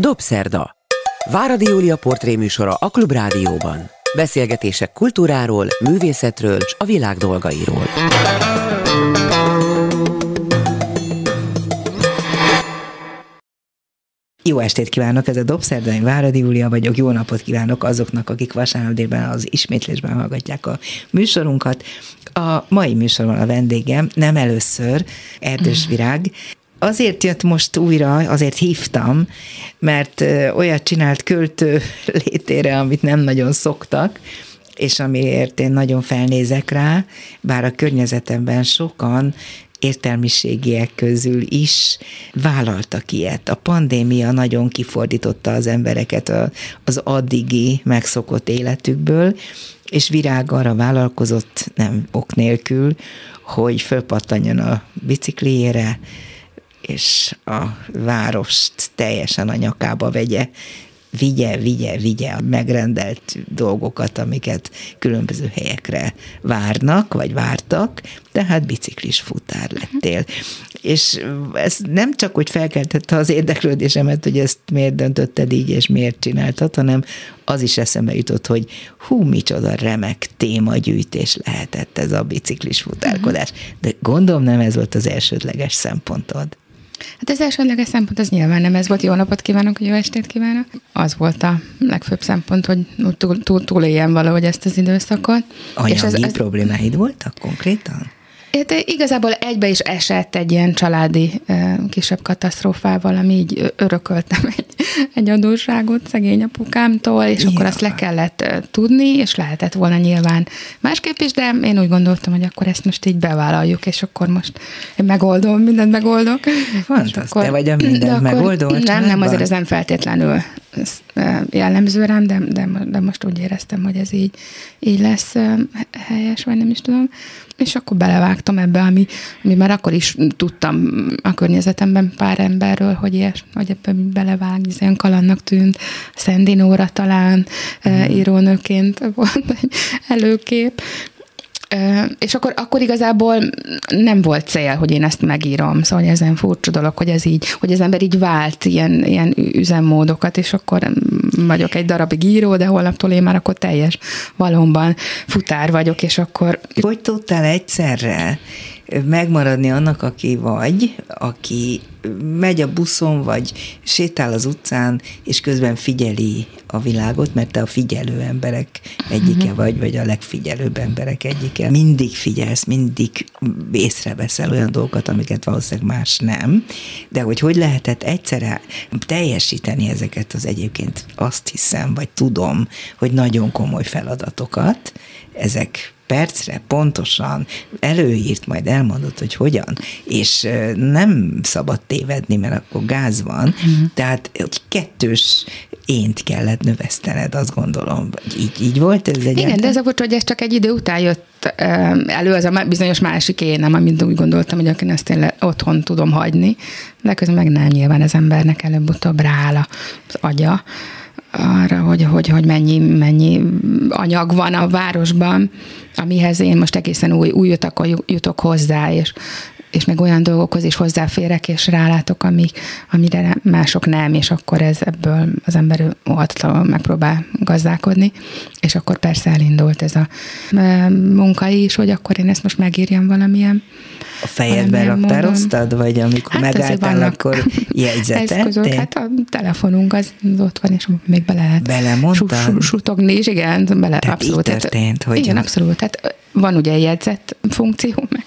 Dobszerda. Váradi Júlia portréműsora a Klubrádióban. Beszélgetések kultúráról, művészetről és a világ dolgairól. Jó estét kívánok, ez a Dobszerdai Váradi Júlia vagyok, jó napot kívánok azoknak, akik vasárnap délben az ismétlésben hallgatják a műsorunkat. A mai műsorban a vendégem nem először Erdős Virág, Azért jött most újra, azért hívtam, mert olyat csinált költő létére, amit nem nagyon szoktak, és amiért én nagyon felnézek rá, bár a környezetemben sokan értelmiségiek közül is vállaltak ilyet. A pandémia nagyon kifordította az embereket az addigi megszokott életükből, és Virág arra vállalkozott, nem ok nélkül, hogy fölpattanjon a bicikliére, és a várost teljesen a nyakába vegye, vigye, vigye, vigye a megrendelt dolgokat, amiket különböző helyekre várnak, vagy vártak, tehát biciklis futár lettél. És ez nem csak, hogy felkeltette az érdeklődésemet, hogy ezt miért döntötted így, és miért csináltad, hanem az is eszembe jutott, hogy hú, micsoda remek témagyűjtés lehetett ez a biciklis futárkodás. De gondolom nem ez volt az elsődleges szempontod. Hát az elsődleges szempont az nyilván nem ez volt, jó napot kívánok, jó estét kívánok. Az volt a legfőbb szempont, hogy túl, túl, túléljem valahogy ezt az időszakot. Anyagi és ez, ez, problémáid voltak konkrétan? Hát igazából egybe is esett egy ilyen családi kisebb katasztrófával, ami így örököltem egy, egy adósságot szegény apukámtól, és ja. akkor azt le kellett tudni, és lehetett volna nyilván másképp is, de én úgy gondoltam, hogy akkor ezt most így bevállaljuk, és akkor most én megoldom, mindent megoldok. Fantasztikus, te vagy a mindent megoldó? Nem, nem, azért ez nem feltétlenül jellemző rám, de, de, de most úgy éreztem, hogy ez így, így lesz helyes, vagy nem is tudom. És akkor belevágtam ebbe, ami, ami már akkor is tudtam a környezetemben pár emberről, hogy, ilyes, hogy ebbe belevág, ez ilyen kalannak tűnt. Szendinóra talán mm. írónőként volt egy előkép, és akkor, akkor igazából nem volt cél, hogy én ezt megírom. Szóval hogy ezen furcsa dolog, hogy ez így, hogy az ember így vált ilyen, ilyen üzemmódokat, és akkor vagyok egy darabig író, de holnaptól én már akkor teljes valóban futár vagyok, és akkor... Hogy tudtál egyszerre megmaradni annak, aki vagy, aki megy a buszon, vagy sétál az utcán, és közben figyeli a világot, mert te a figyelő emberek egyike uh-huh. vagy, vagy a legfigyelőbb emberek egyike. Mindig figyelsz, mindig észreveszel olyan dolgokat, amiket valószínűleg más nem, de hogy hogy lehetett egyszerre teljesíteni ezeket az egyébként azt hiszem, vagy tudom, hogy nagyon komoly feladatokat, ezek percre pontosan előírt, majd elmondott, hogy hogyan, és nem szabad tévedni, mert akkor gáz van, uh-huh. tehát egy kettős ént kellett növesztened, azt gondolom. Így, így volt ez egy. Igen, de ez a volt, hogy ez csak egy idő után jött elő, az a bizonyos másik énem, amit úgy gondoltam, hogy akkor ezt én otthon tudom hagyni, de közben meg nem nyilván az embernek előbb-utóbb rááll az agya arra, hogy, hogy, hogy mennyi, mennyi anyag van a városban, amihez én most egészen új, új utakon jutok hozzá, és, és meg olyan dolgokhoz is hozzáférek, és rálátok, amik, amire mások nem, és akkor ez ebből az ember óhatatlanul megpróbál gazdálkodni, és akkor persze elindult ez a munka is, hogy akkor én ezt most megírjam valamilyen a fejedbe raktároztad, vagy amikor hát megálltál, akkor jegyzeteltél? Hát a telefonunk az, az ott van, és még bele lehet Belemondtad? sutogni, és igen, bele, Tehát abszolút. Így történt, hogy igen, abszolút. Tehát van ugye jegyzet funkció, meg,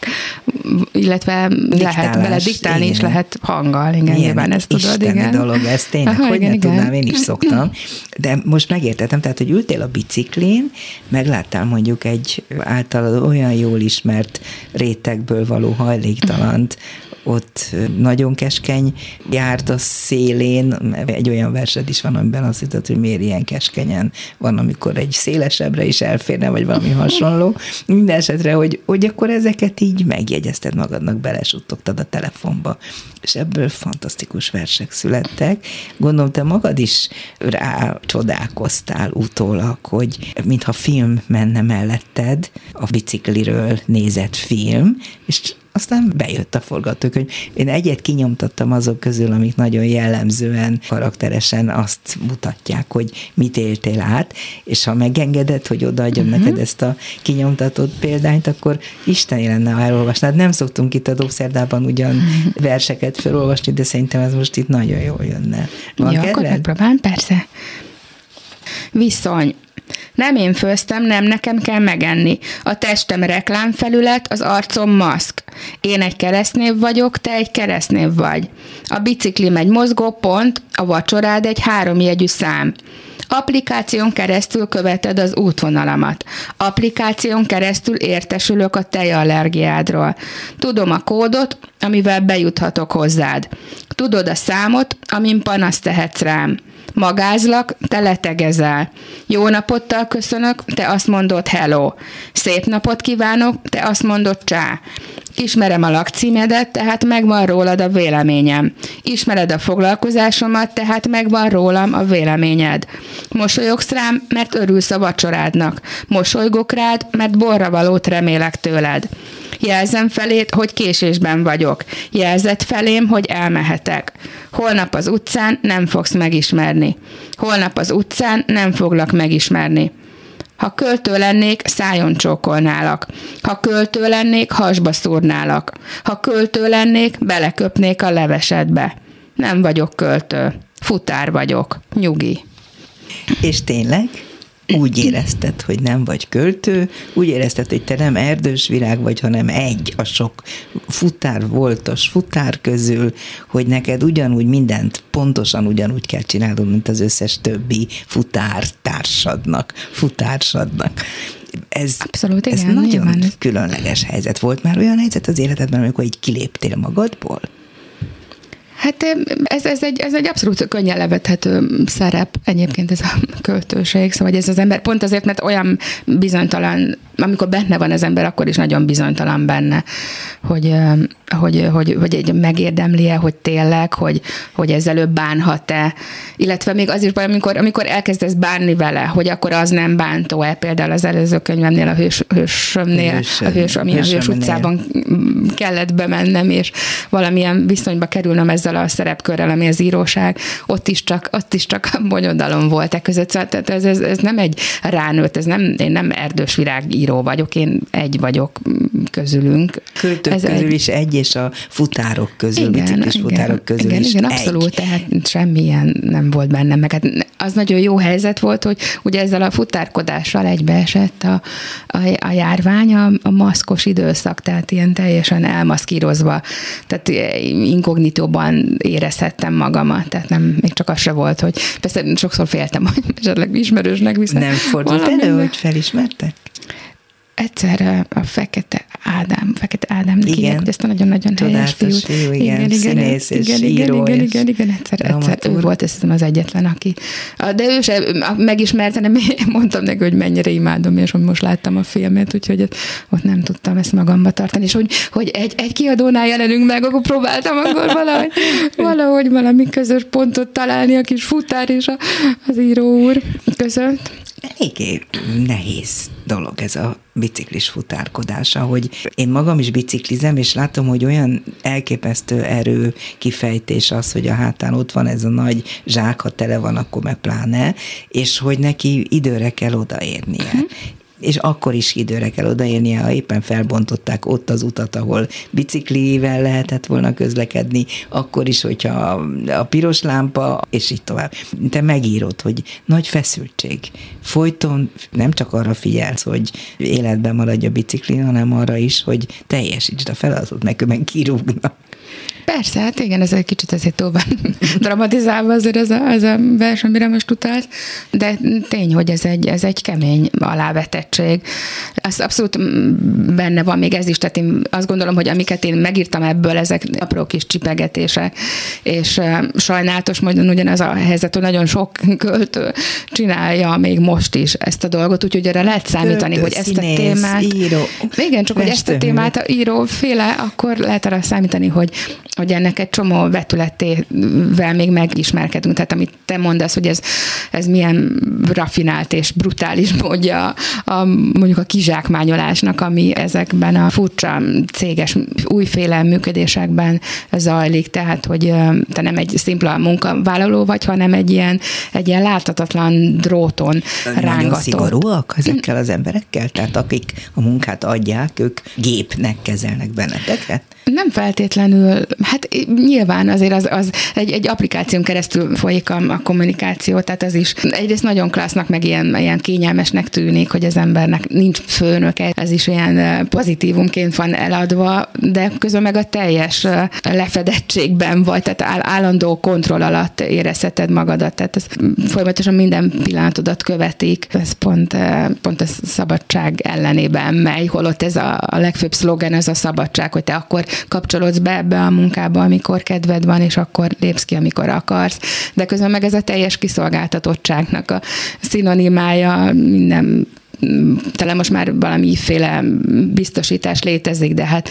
illetve Diktálás, lehet bele diktálni, igen. és lehet hanggal, igen, nyilván ezt tudod, igen. dolog ez tényleg, Aha, hogy igen, ne igen. tudnám, én is szoktam. De most megértettem, tehát, hogy ültél a biciklin, megláttál mondjuk egy általad olyan jól ismert rétegből való hajléktalant, ott nagyon keskeny járt a szélén, egy olyan versed is van, amiben azt hittad, hogy miért ilyen keskenyen van, amikor egy szélesebbre is elférne, vagy valami hasonló. Minden esetre, hogy, hogy akkor ezeket így megjegyezted magadnak, belesuttogtad a telefonba, és ebből fantasztikus versek születtek. Gondolom, te magad is rá csodálkoztál utólag, hogy mintha film menne melletted, a bicikliről nézett film, és aztán bejött a forgatókönyv. Én egyet kinyomtattam azok közül, amik nagyon jellemzően, karakteresen azt mutatják, hogy mit éltél át, és ha megengedett, hogy odaadjam uh-huh. neked ezt a kinyomtatott példányt, akkor Isten lenne, ha elolvasnád. Nem szoktunk itt a Dobszerdában ugyan uh-huh. verseket felolvasni, de szerintem ez most itt nagyon jól jönne. Van Jó, akkor megpróbálom, persze. Viszony. Nem én főztem, nem nekem kell megenni. A testem reklámfelület, az arcom maszk. Én egy keresztnév vagyok, te egy keresztnév vagy. A biciklim egy mozgópont, a vacsorád egy háromjegyű szám. Applikáción keresztül követed az útvonalamat. Applikáción keresztül értesülök a tejallergiádról. Tudom a kódot, amivel bejuthatok hozzád. Tudod a számot, amin panaszt tehetsz rám. Magázlak, te letegezel. Jó napottal köszönök, te azt mondod hello. Szép napot kívánok, te azt mondod csá. Ismerem a lakcímedet, tehát megvan rólad a véleményem. Ismered a foglalkozásomat, tehát megvan rólam a véleményed. Mosolyogsz rám, mert örülsz a vacsorádnak. Mosolygok rád, mert borra valót remélek tőled. Jelzem felét, hogy késésben vagyok. Jelzett felém, hogy elmehetek. Holnap az utcán nem fogsz megismerni. Holnap az utcán nem foglak megismerni. Ha költő lennék, szájon csókolnálak. Ha költő lennék, hasba szúrnálak. Ha költő lennék, beleköpnék a levesedbe. Nem vagyok költő. Futár vagyok. Nyugi. És tényleg? Úgy érezted, hogy nem vagy költő, úgy érezted, hogy te nem erdős virág vagy, hanem egy a sok futár voltos futár közül, hogy neked ugyanúgy mindent pontosan ugyanúgy kell csinálnod, mint az összes többi futár társadnak, futársadnak ez, Abszolút, igen, ez nagyon különleges helyzet. Volt már olyan helyzet az életedben, amikor így kiléptél magadból? Hát ez, ez, egy, ez egy abszolút könnyen levethető szerep egyébként ez a költőség, szóval ez az ember pont azért, mert olyan bizonytalan, amikor benne van az ember, akkor is nagyon bizonytalan benne, hogy, hogy, hogy, hogy egy megérdemli-e, hogy tényleg, hogy, hogy ezzel ő bánhat-e, illetve még az is baj, amikor, amikor elkezdesz bánni vele, hogy akkor az nem bántó-e, például az előző könyvemnél, a hős, hősömnél, hős, a hős, ami a hős utcában kellett bemennem, és valamilyen viszonyba kerülnem ezzel a szerepkörrel, ami az íróság, ott is csak, ott is csak bonyodalom volt e között, szóval tehát ez, ez, ez, nem egy ránőtt, ez nem, én nem erdős virágíró vagyok, én egy vagyok közülünk. Költők ez közül egy, is egy, és a futárok közül, igen, biciklis igen, futárok közül igen, is igen, abszolút, egy. tehát semmilyen nem volt bennem, meg hát az nagyon jó helyzet volt, hogy ugye ezzel a futárkodással egybeesett a, a, a járvány, a, a maszkos időszak, tehát ilyen teljesen elmaszkírozva, tehát inkognitóban érezhettem magamat, tehát nem, még csak az se volt, hogy persze sokszor féltem, hogy esetleg ismerősnek viszont. Nem fordult elő, hogy felismertek? Egyszer a Fekete Ádám, Fekete Ádám hívják, hogy ezt a nagyon-nagyon helyes fiú. fiú. igen, igen, színész igen, és igen, író igen, igen, igen, egyszer, egyszer ő volt, ez az egyetlen, aki. De ő se megismerte, nem én mondtam neki, hogy mennyire imádom, és hogy most láttam a filmet, úgyhogy ott nem tudtam ezt magamba tartani, és hogy, hogy egy, egy kiadónál jelenünk meg, akkor próbáltam akkor valahogy, valahogy valami közös pontot találni a kis futár és a, az író úr között. Eléggé nehéz dolog ez a biciklis futárkodása, hogy én magam is biciklizem, és látom, hogy olyan elképesztő erő kifejtés az, hogy a hátán ott van ez a nagy zsák, ha tele van, akkor meg pláne, és hogy neki időre kell odaérnie. Uh-huh és akkor is időre kell odaérnie, ha éppen felbontották ott az utat, ahol biciklivel lehetett volna közlekedni, akkor is, hogyha a piros lámpa, és így tovább. Te megírod, hogy nagy feszültség. Folyton nem csak arra figyelsz, hogy életben maradj a bicikli, hanem arra is, hogy teljesítsd a feladatot, meg meg kirúgnak. Persze, hát igen, ez egy kicsit azért túl van dramatizálva azért ez a, ez a vers, amire most utalsz, de tény, hogy ez egy, ez egy kemény alávetettség. Az abszolút benne van még ez is, tehát én azt gondolom, hogy amiket én megírtam ebből, ezek apró kis csipegetések, és sajnálatos módon ugyanaz a helyzet, hogy nagyon sok költő csinálja még most is ezt a dolgot, úgyhogy erre lehet számítani, költő, hogy ezt színész, a témát... Író, igen, csak hogy ezt a témát a író féle, akkor lehet arra számítani, hogy hogy ennek egy csomó vetületével még megismerkedünk. Tehát amit te mondasz, hogy ez, ez milyen rafinált és brutális módja a, mondjuk a kizsákmányolásnak, ami ezekben a furcsa céges újféle működésekben zajlik. Tehát, hogy te nem egy szimpla munkavállaló vagy, hanem egy ilyen, egy ilyen láthatatlan dróton. Nagyon szigorúak ezekkel az emberekkel? Tehát akik a munkát adják, ők gépnek kezelnek benneteket? Nem feltétlenül, hát nyilván azért az, az egy, egy applikáción keresztül folyik a, a kommunikáció, tehát az is. Egyrészt nagyon klassznak, meg ilyen, ilyen kényelmesnek tűnik, hogy az embernek nincs főnöke, ez is ilyen pozitívumként van eladva, de közben meg a teljes lefedettségben vagy, tehát állandó kontroll alatt érezheted magadat, tehát ez folyamatosan minden pillanatodat követik, ez pont, pont a szabadság ellenében megy, holott ez a, a legfőbb szlogen, ez a szabadság, hogy te akkor kapcsolódsz be ebbe a munkába, amikor kedved van, és akkor lépsz ki, amikor akarsz. De közben meg ez a teljes kiszolgáltatottságnak a szinonimája minden talán most már valamiféle biztosítás létezik, de hát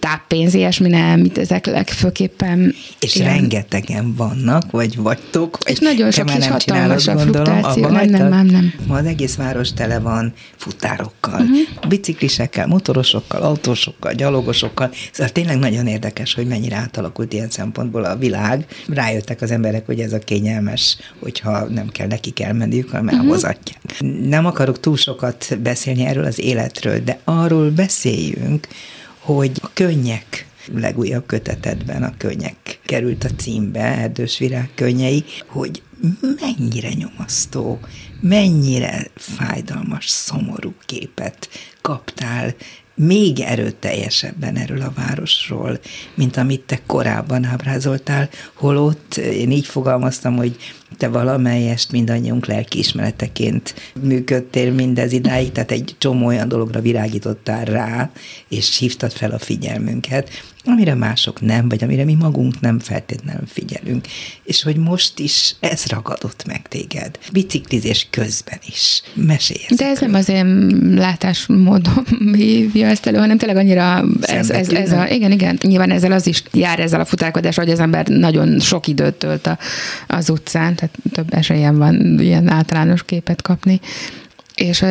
táppénz, ilyesmi nem, mit ezek legfőképpen. És ilyen... rengetegen vannak, vagy vagytok. És nagyon sok is hatalmas a fluktuáció. Nem, nem, nem, nem. Ma az egész város tele van futárokkal, uh-huh. biciklisekkel, motorosokkal, autósokkal, gyalogosokkal. Szóval tényleg nagyon érdekes, hogy mennyire átalakult ilyen szempontból a világ. Rájöttek az emberek, hogy ez a kényelmes, hogyha nem kell nekik elmenniük, hanem uh-huh. elhozatják. Nem akarok túl sokat beszélni erről az életről, de arról beszéljünk, hogy a könnyek legújabb kötetedben a könnyek került a címbe, Erdős Virág könnyei, hogy mennyire nyomasztó, mennyire fájdalmas, szomorú képet kaptál még erőteljesebben erről a városról, mint amit te korábban ábrázoltál, holott én így fogalmaztam, hogy te valamelyest mindannyiunk lelkiismereteként működtél mindez idáig, tehát egy csomó olyan dologra virágítottál rá, és hívtad fel a figyelmünket, amire mások nem, vagy amire mi magunk nem feltétlenül figyelünk. És hogy most is ez ragadott meg téged, biciklizés közben is. Mesélj De ez nem az én látásmódom hívja ezt elő, hanem tényleg annyira ez, ez, ez a, igen, igen, nyilván ezzel az is jár ezzel a futálkodás, hogy az ember nagyon sok időt tölt a, az utcán, tehát több esélyem van ilyen általános képet kapni. És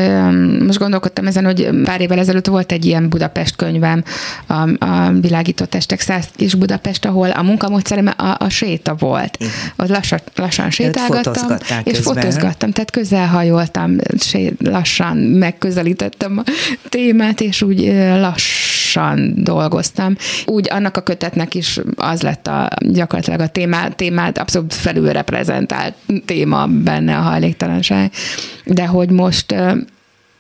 most gondolkodtam ezen, hogy pár évvel ezelőtt volt egy ilyen Budapest könyvem, a, a világító testek száz és Budapest, ahol a munkamódszerem a, a séta volt. Ott lassan, lassan sétálgattam, és közben. tehát közelhajoltam, lassan megközelítettem a témát, és úgy lassan dolgoztam. Úgy annak a kötetnek is az lett a, gyakorlatilag a témát, témát abszolút felül reprezentált téma benne a hajléktalanság. De hogy most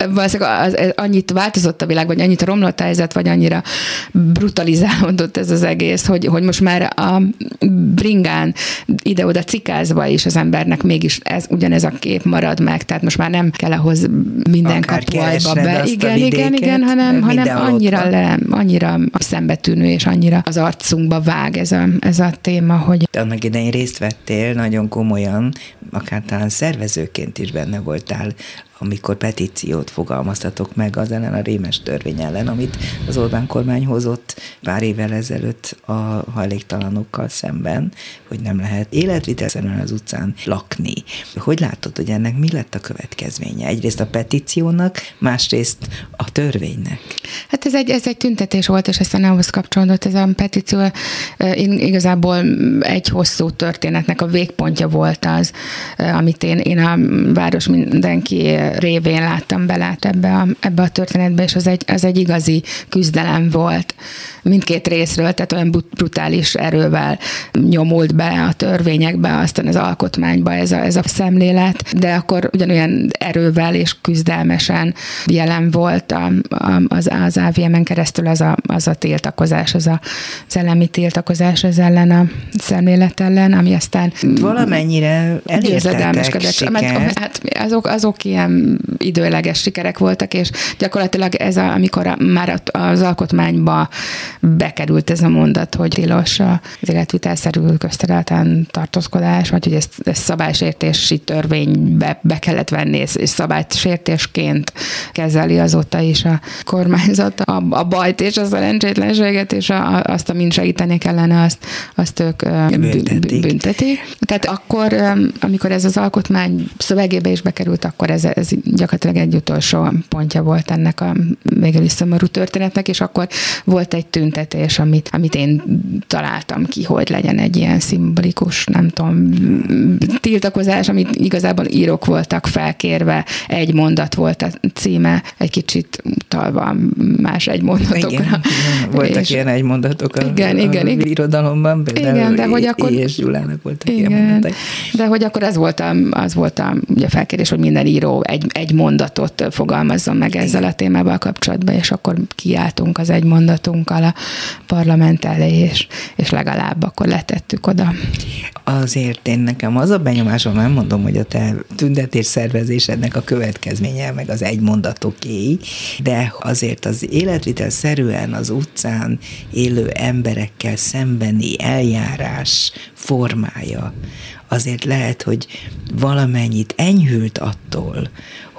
valószínűleg az, az, annyit változott a világ, vagy annyit romlott a helyzet, vagy annyira brutalizálódott ez az egész, hogy, hogy most már a bringán ide-oda cikázva is az embernek mégis ez, ugyanez a kép marad meg, tehát most már nem kell ahhoz minden kapuajba be. Igen, igen, igen, hanem, hanem annyira, le, annyira szembetűnő, és annyira az arcunkba vág ez a, ez a téma, hogy... Te annak idején részt vettél nagyon komolyan, akár talán szervezőként is benne voltál amikor petíciót fogalmaztatok meg az ellen a rémes törvény ellen, amit az Orbán kormány hozott pár évvel ezelőtt a hajléktalanokkal szemben, hogy nem lehet életvitelszerűen az utcán lakni. Hogy látod, hogy ennek mi lett a következménye? Egyrészt a petíciónak, másrészt a törvénynek. Hát ez egy, ez egy tüntetés volt, és aztán ahhoz kapcsolódott ez a petíció. Igazából egy hosszú történetnek a végpontja volt az, amit én, én a város mindenki révén láttam bele ebbe a, ebbe a történetbe, és az egy, az egy igazi küzdelem volt mindkét részről, tehát olyan brutális erővel nyomult be a törvényekbe, aztán az alkotmányba ez a, ez a szemlélet, de akkor ugyanolyan erővel és küzdelmesen jelen volt a, a, az, az AVM-en keresztül az a, az a tiltakozás, az a szellemi tiltakozás az ellen a szemlélet ellen, ami aztán valamennyire elértetek Hát azok, azok ilyen időleges sikerek voltak, és gyakorlatilag ez, a, amikor a, már az alkotmányba bekerült ez a mondat, hogy tilos az életvitelszerű közterületen tartózkodás, vagy hogy ezt, ezt szabálysértési törvénybe be kellett venni, és szabálysértésként kezeli azóta is a kormányzat a, a bajt és a szerencsétlenséget, és a, azt, amin segíteni kellene, azt, azt ők büntetik. büntetik. Tehát akkor, amikor ez az alkotmány szövegébe is bekerült, akkor ez, ez gyakorlatilag egy utolsó pontja volt ennek a végül is szomorú történetnek, és akkor volt egy tüntetés, amit, amit én találtam ki, hogy legyen egy ilyen szimbolikus, nem tudom, tiltakozás, amit igazából írok voltak felkérve, egy mondat volt a címe, egy kicsit utalva más egy mondatokra. Igen, voltak és, ilyen egy mondatok a, igen, a, igen, a irodalomban, például igen, de hogy akkor, és Gyulának voltak igen, ilyen mondatok. De hogy akkor az volt a, az volt a ugye felkérés, hogy minden író egy, egy mondatot fogalmazzon meg ezzel a témával kapcsolatban, és akkor kiálltunk az egy mondatunkkal a parlament elé, és, és legalább akkor letettük oda. Azért én nekem az a benyomásom, nem mondom, hogy a te tüntetés szervezésednek a következménye meg az egy mondatoké, de azért az életvitel szerűen az utcán élő emberekkel szembeni eljárás formája azért lehet, hogy valamennyit enyhült attól,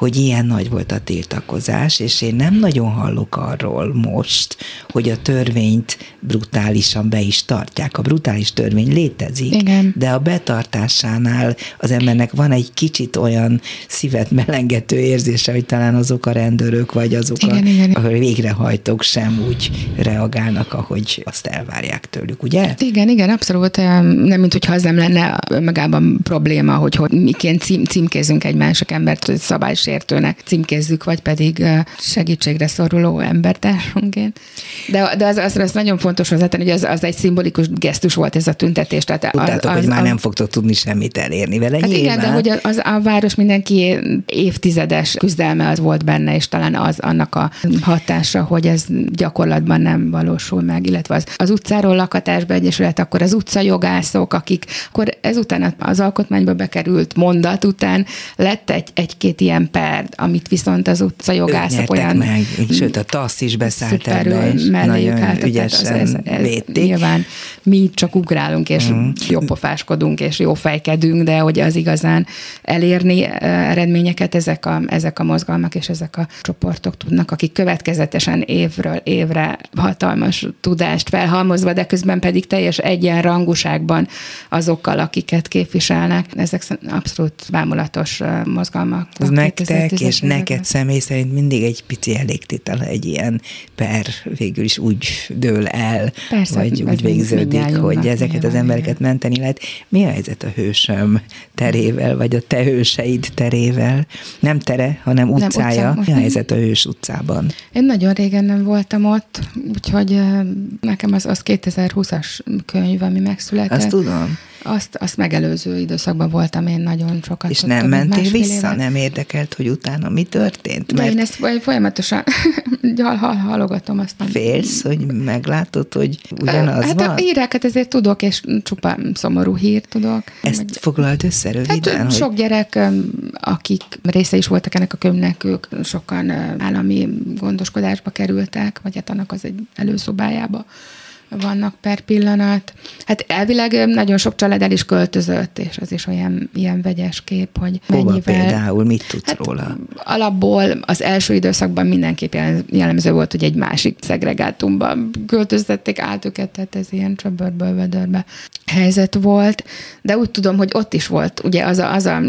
hogy ilyen nagy volt a tiltakozás, és én nem nagyon hallok arról most, hogy a törvényt brutálisan be is tartják. A brutális törvény létezik, Igen. de a betartásánál az embernek van egy kicsit olyan szívet melengető érzése, hogy talán azok a rendőrök, vagy azok igen, a, igen. a végrehajtók sem úgy reagálnak, ahogy azt elvárják tőlük, ugye? Igen, igen, abszolút. Nem, mint hogyha az nem lenne magában probléma, hogy, hogy miként cím, címkézünk egy másik embert, hogy szabálys sértőnek címkézzük, vagy pedig segítségre szoruló embertársunként. De, de az, az, az nagyon fontos hozzátenni, hogy az, az egy szimbolikus gesztus volt ez a tüntetés. Tehát Tudtátok, az, az, hogy már nem fogtok tudni semmit elérni vele. Hát igen, de hogy az, a város mindenki évtizedes küzdelme az volt benne, és talán az annak a hatása, hogy ez gyakorlatban nem valósul meg, illetve az, az utcáról lakatásba egyesület, akkor az utcajogászok, akik akkor ezután az alkotmányba bekerült mondat után lett egy, egy-két ilyen per, amit viszont az utcajogászok olyan... meg, sőt a TASZ is beszállt ebbe, és nagyon át, ügyesen ez, ez, ez Nyilván mi csak ugrálunk, és mm. jobbofáskodunk, és jó fejkedünk, de hogy az igazán elérni eh, eredményeket ezek a, ezek a mozgalmak és ezek a csoportok tudnak, akik következetesen évről évre hatalmas tudást felhalmozva, de közben pedig teljes egyenrangúságban azokkal, akiket képviselnek. Ezek abszolút bámulatos mozgalmak. Ez nektek és neked személy szerint mindig egy pici elégtétel, egy ilyen per végül is úgy dől el, Persze, vagy úgy végződik, hogy ezeket az embereket menteni lehet. Mi a helyzet a hősöm terével, vagy a te hőseid terével? Nem tere, hanem utcája. Nem, utca, Mi a helyzet a hős utcában? Én nagyon régen nem voltam ott, úgyhogy nekem az, az 2020-as könyv, ami megszületett. Azt tudom. Azt, azt megelőző időszakban voltam én nagyon sokat. És nem mentél vissza? Éve. Nem érdekelt, hogy utána mi történt? Mert... De én ezt folyamatosan hal, hal, halogatom azt. Félsz, hogy meglátod, hogy ugyanaz hát van? Hát a híreket ezért tudok, és csupa szomorú hírt tudok. Ezt vagy... foglalt össze röviden? Hát, hogy... Sok gyerek, akik része is voltak ennek a könyvnek, ők sokan állami gondoskodásba kerültek, vagy hát annak az egy előszobájába vannak per pillanat. Hát elvileg nagyon sok család el is költözött, és az is olyan ilyen vegyes kép, hogy Hova mennyivel... például, mit tudsz hát róla? Alapból az első időszakban mindenképp jellemző volt, hogy egy másik szegregátumban költöztették át őket, tehát ez ilyen csöbörből vödörbe helyzet volt, de úgy tudom, hogy ott is volt ugye az a, az a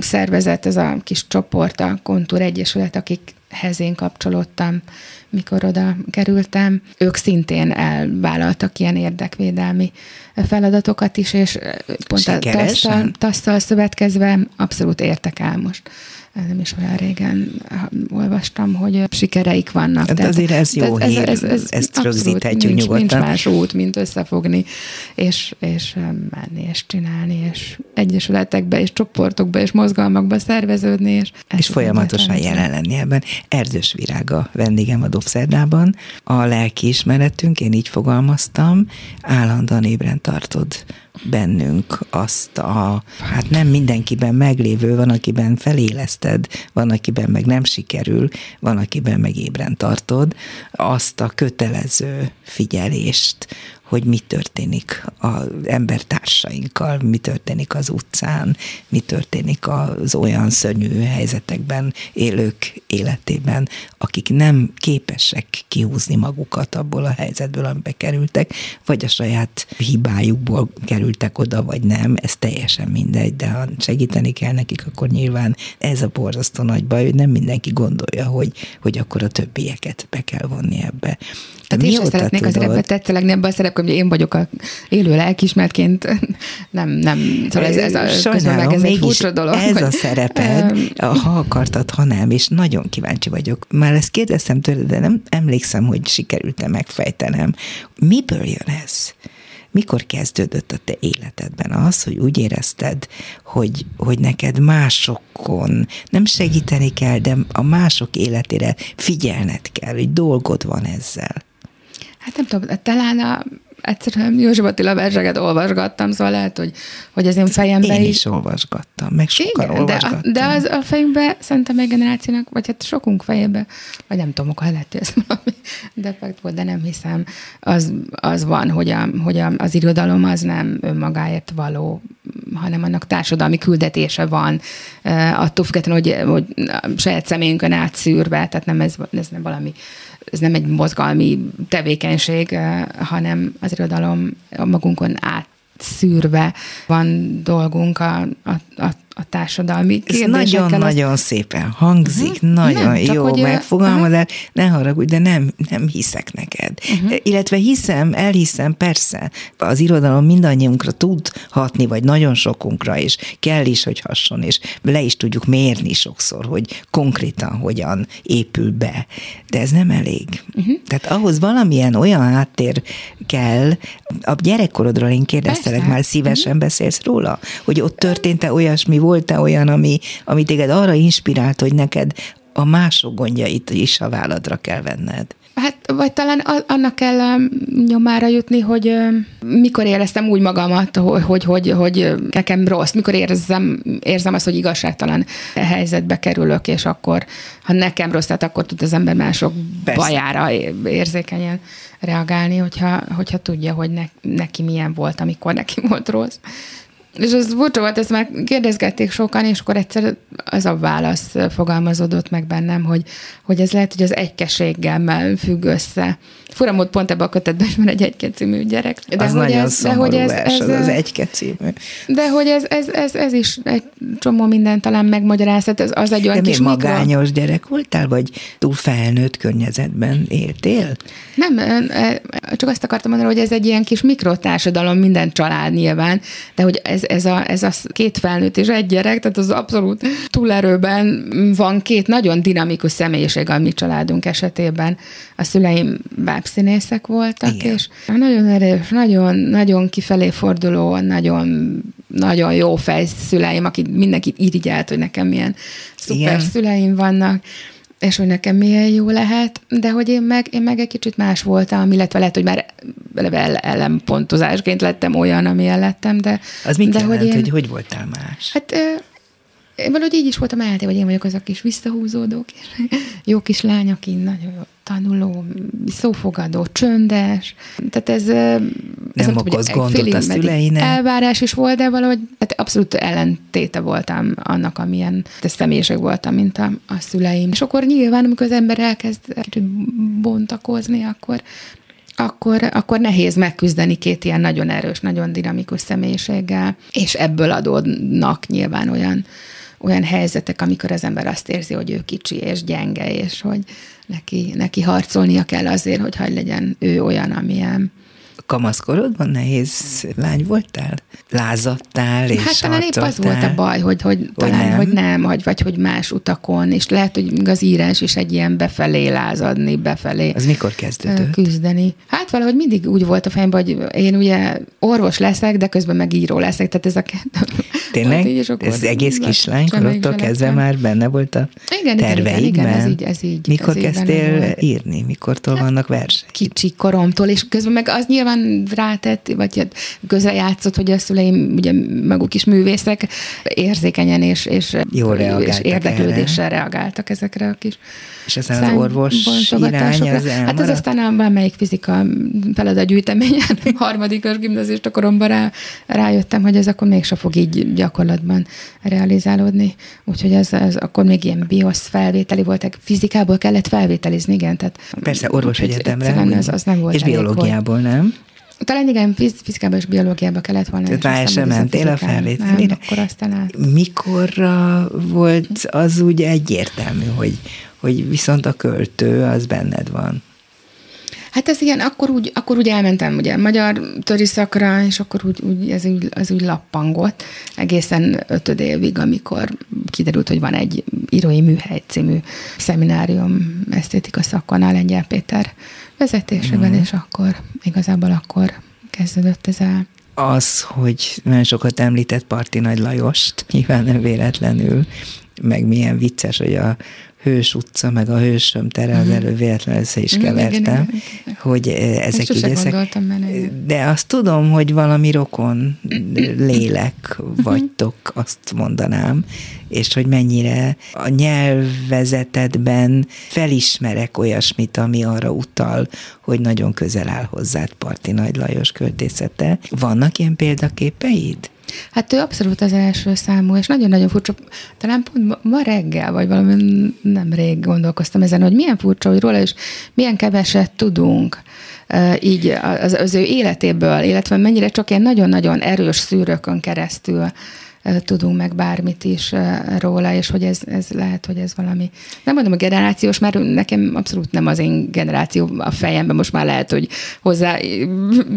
szervezet, az a kis csoport, a Kontúr Egyesület, akikhez én kapcsolódtam, mikor oda kerültem, ők szintén elvállaltak ilyen érdekvédelmi feladatokat is, és pont a tasszal szövetkezve abszolút értek el most nem is olyan régen olvastam, hogy sikereik vannak. Hát azért ez jó ez, hír, ez, ez, ez ezt rögzíthetjük nincs, nyugodtan. Nincs más út, mint összefogni, és, és menni, és csinálni, és egyesületekbe, és csoportokba, és mozgalmakba szerveződni. És, és folyamatosan jelen lenni ebben. Erdős Virága vendégem a Dobszerdában. A lelkiismeretünk, én így fogalmaztam, állandóan ébren tartod bennünk azt a, hát nem mindenkiben meglévő, van, akiben feléleszted, van, akiben meg nem sikerül, van, akiben meg ébren tartod, azt a kötelező figyelést, hogy mi történik az embertársainkkal, mi történik az utcán, mi történik az olyan szörnyű helyzetekben élők életében, akik nem képesek kihúzni magukat abból a helyzetből, amibe kerültek, vagy a saját hibájukból kerültek oda, vagy nem, ez teljesen mindegy, de ha segíteni kell nekik, akkor nyilván ez a borzasztó nagy baj, hogy nem mindenki gondolja, hogy, hogy akkor a többieket be kell vonni ebbe. Tehát én sem szeretnék tudod? az ebbe tetszelegni ebbe a szerep, hogy én vagyok a élő lelkismertként. Nem, nem. Szóval ez, ez a, Sajnálom, ez egy furcsa dolog. Ez hogy, a szereped, ha akartad, ha nem, és nagyon kíváncsi vagyok. Már ezt kérdeztem tőled, de nem emlékszem, hogy sikerült-e megfejtenem. Miből jön ez? mikor kezdődött a te életedben az, hogy úgy érezted, hogy, hogy neked másokon nem segíteni kell, de a mások életére figyelned kell, hogy dolgod van ezzel? Hát nem tudom, talán a, egyszerűen József Attila verseket olvasgattam, szóval lehet, hogy, hogy az én fejemben én is. is olvasgattam, meg sokan Igen, olvasgattam. De, de az a fejünkbe, szerintem egy generációnak, vagy hát sokunk fejébe, vagy nem tudom, akkor lehet, hogy ez valami defekt volt, de nem hiszem, az, az van, hogy, a, hogy a, az irodalom az nem önmagáért való, hanem annak társadalmi küldetése van, attól függetlenül, hogy, hogy saját személyünkön átszűrve, tehát nem ez, ez nem valami ez nem egy mozgalmi tevékenység, hanem az irodalom magunkon átszűrve van dolgunk a, a, a a társadalmi kérdésekkel. Ez nagyon-nagyon az... szépen hangzik, uh-huh. nagyon nem, jó hogy megfogalmazás, uh-huh. ne haragudj, de nem, nem hiszek neked. Uh-huh. Illetve hiszem, elhiszem, persze, az irodalom mindannyiunkra tud hatni, vagy nagyon sokunkra, és kell is, hogy hasson, és le is tudjuk mérni sokszor, hogy konkrétan hogyan épül be. De ez nem elég. Uh-huh. Tehát ahhoz valamilyen olyan háttér kell, a gyerekkorodról én kérdeztelek, persze. már szívesen uh-huh. beszélsz róla, hogy ott történt-e olyasmi, volt-e olyan, ami, ami téged arra inspirált, hogy neked a mások gondjait is a válladra kell venned? Hát, vagy talán annak kell um, nyomára jutni, hogy um, mikor éreztem úgy magamat, hogy, hogy, hogy, hogy nekem rossz, mikor érzem, érzem azt, hogy igazságtalan helyzetbe kerülök, és akkor, ha nekem rossz, tehát akkor tud az ember mások Persze. bajára érzékenyen reagálni, hogyha, hogyha tudja, hogy ne, neki milyen volt, amikor neki volt rossz. És az furcsa volt, ezt már kérdezgették sokan, és akkor egyszer az a válasz fogalmazódott meg bennem, hogy, hogy ez lehet, hogy az egykeséggel függ össze. Fura mód pont ebbe a kötetben is van egy egyke című gyerek. De az hogy nagyon ez, de hogy ez, vers, ez, az, az egyke című. De hogy ez, ez, ez, ez is egy csomó minden talán megmagyarázhat, ez az egy olyan de kis magányos mikro... gyerek voltál, vagy túl felnőtt környezetben éltél? Nem, csak azt akartam mondani, hogy ez egy ilyen kis mikrotársadalom, minden család nyilván, de hogy ez, ez, a, ez a két felnőtt és egy gyerek, tehát az abszolút túlerőben van két nagyon dinamikus személyiség a mi családunk esetében. A szüleim bábszínészek voltak, Igen. és nagyon erős, nagyon, nagyon kifelé forduló, nagyon, nagyon jó fejszüleim, akik mindenkit irigyelt, hogy nekem milyen szuper Igen. szüleim vannak és hogy nekem milyen jó lehet, de hogy én meg, én meg egy kicsit más voltam, illetve lehet, hogy már ellenpontozásként lettem olyan, amilyen lettem, de... Az mit de jelent, hogy, én, hogy hogy voltál más? Hát én valahogy így is voltam elté, hogy én vagyok az a kis visszahúzódó kis, jó kis lány, aki nagyon jó tanuló, szófogadó, csöndes. Tehát ez... ez nem okoz gondot a szüleinek. Elvárás is volt, de valahogy tehát abszolút ellentéte voltam annak, amilyen személyiség voltam, mint a, a szüleim. És akkor nyilván, amikor az ember elkezd bontakozni, akkor akkor, akkor nehéz megküzdeni két ilyen nagyon erős, nagyon dinamikus személyiséggel, és ebből adódnak nyilván olyan olyan helyzetek, amikor az ember azt érzi, hogy ő kicsi és gyenge, és hogy neki, neki harcolnia kell azért, hogy hagy legyen ő olyan, amilyen kamaszkorodban nehéz lány voltál? Lázadtál és Hát talán épp az volt a baj, hogy, hogy talán, hogy nem, hogy nem vagy, vagy hogy más utakon, és lehet, hogy az írás is egy ilyen befelé lázadni, befelé. Az mikor kezdődött? Küzdeni. Hát valahogy mindig úgy volt a fejemben, hogy én ugye orvos leszek, de közben meg író leszek, tehát ez a kettő. Tényleg? Hát ez egész korodtól kezdve már benne volt a igen, terveidben? Igen, igen, ez így, ez így. Mikor ez kezdtél írni? Mikortól hát, vannak versek? Kicsi koromtól, és közben meg az nyilván van rátett, vagy hát közel játszott, hogy a szüleim ugye maguk is művészek, érzékenyen és, és, Jól és érdeklődéssel erre. reagáltak ezekre a kis És aztán az orvos irány, az Hát ez aztán a bármelyik fizika feladatgyűjteményen, harmadikos gimnazista koromban rá, rájöttem, hogy ez akkor mégse fog így gyakorlatban realizálódni. Úgyhogy ez, ez akkor még ilyen biosz felvételi volt, fizikából kellett felvételizni, igen. Tehát, Persze, orvos egyetemre. Az, az nem volt és biológiából, nem? Talán igen, fizikába és biológiába kellett volna. Tehát már sem mentél a felvételire? akkor aztán át. Mikorra volt az úgy egyértelmű, hogy, hogy viszont a költő az benned van? Hát ez igen, akkor úgy, akkor úgy elmentem ugye magyar töriszakra, és akkor úgy, úgy ez, úgy, ez úgy lappangott egészen ötöd évig, amikor kiderült, hogy van egy írói műhely című szeminárium esztétika szakon a Lengyel Péter vezetésében, mm. és akkor igazából akkor kezdődött ez el. Az, hogy nagyon sokat említett Parti Nagy Lajost, nyilván nem véletlenül, meg milyen vicces, hogy a Hős utca, meg a Hősöm tere, az mhm. elő véletlenül össze is kevertem, hogy ezek így ezek. De azt tudom, hogy valami rokon lélek mhm. vagytok, azt mondanám, és hogy mennyire a nyelvezetedben felismerek olyasmit, ami arra utal, hogy nagyon közel áll hozzád Parti Nagy Lajos költészete. Vannak ilyen példaképeid? Hát ő abszolút az első számú, és nagyon-nagyon furcsa. Talán pont ma reggel, vagy valami nem rég gondolkoztam ezen, hogy milyen furcsa, hogy róla is milyen keveset tudunk így az, az ő életéből, illetve mennyire csak ilyen nagyon-nagyon erős szűrőkön keresztül tudunk meg bármit is róla, és hogy ez, ez lehet, hogy ez valami, nem mondom a generációs, mert nekem abszolút nem az én generáció a fejemben, most már lehet, hogy hozzá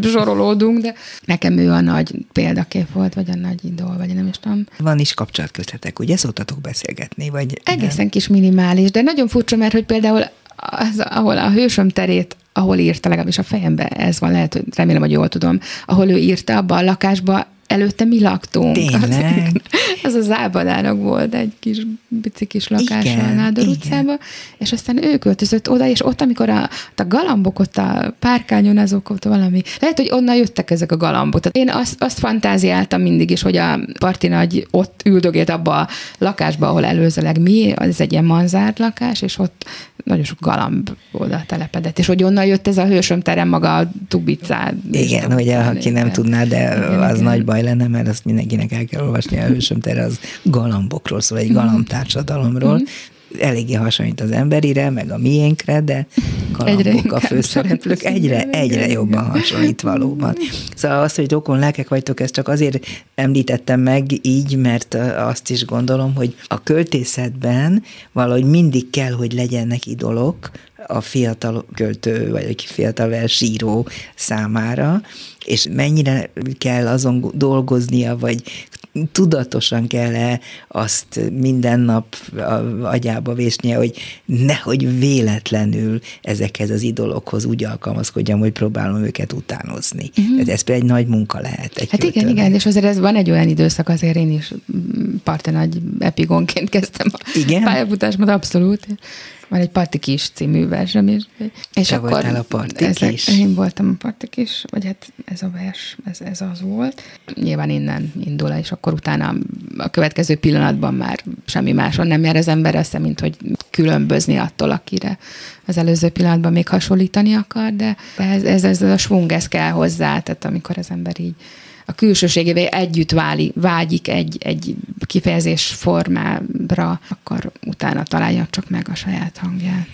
zsorolódunk, de nekem ő a nagy példakép volt, vagy a nagy idol, vagy nem is tudom. Van is kapcsolat köztetek, ugye szoktatok beszélgetni, vagy Egészen nem? kis minimális, de nagyon furcsa, mert hogy például az, ahol a hősöm terét ahol írta, legalábbis a fejembe ez van, lehet, hogy remélem, hogy jól tudom, ahol ő írta, abban a lakásban előtte mi laktunk. Tényleg? Az, az az Ábadának volt egy kis pici kis lakás a Nádor utcába, és aztán ő költözött oda, és ott, amikor a, a galambok ott a párkányon, azok ott valami, lehet, hogy onnan jöttek ezek a galambok. Tehát én azt, azt fantáziáltam mindig is, hogy a parti nagy ott üldögélt abba a lakásba, ahol előzőleg mi, az egy ilyen manzárt lakás, és ott nagyon sok galamb oda telepedett, és hogy onnan jött ez a hősöm terem maga a tubicád. Igen, hogy aki nem tudná, de igen, az igen. nagy baj lenne, mert azt mindenkinek el kell olvasni, a hősöm tere az galambokról szól, egy galambtársadalomról, mm eléggé hasonlít az emberire, meg a miénkre, de galambok a főszereplők egyre, egyre jobban hasonlít valóban. Szóval az, hogy rokon lelkek vagytok, ezt csak azért említettem meg így, mert azt is gondolom, hogy a költészetben valahogy mindig kell, hogy legyenek idolok, a fiatal költő, vagy a fiatal versíró számára, és mennyire kell azon dolgoznia, vagy tudatosan kell-e azt minden nap agyába vésnie, hogy nehogy véletlenül ezekhez az idolokhoz úgy alkalmazkodjam, hogy próbálom őket utánozni. Uh-huh. Ez például egy nagy munka lehet. Egy hát igen, igen, és azért ez van egy olyan időszak, azért én is parte nagy epigonként kezdtem a igen? pályafutásmat, abszolút. Van egy Parti Kis című versem is. És Te akkor voltál a Parti ezek? Én voltam a Parti Kis, vagy hát ez a vers, ez, ez az volt. Nyilván innen indul, és akkor utána a következő pillanatban már semmi máson nem jár az ember össze, mint hogy különbözni attól, akire az előző pillanatban még hasonlítani akar, de ez, ez, ez a svung, ez kell hozzá, tehát amikor az ember így a külsőségével együtt váli, vágyik egy, egy kifejezés formára, akkor utána találja csak meg a saját hangját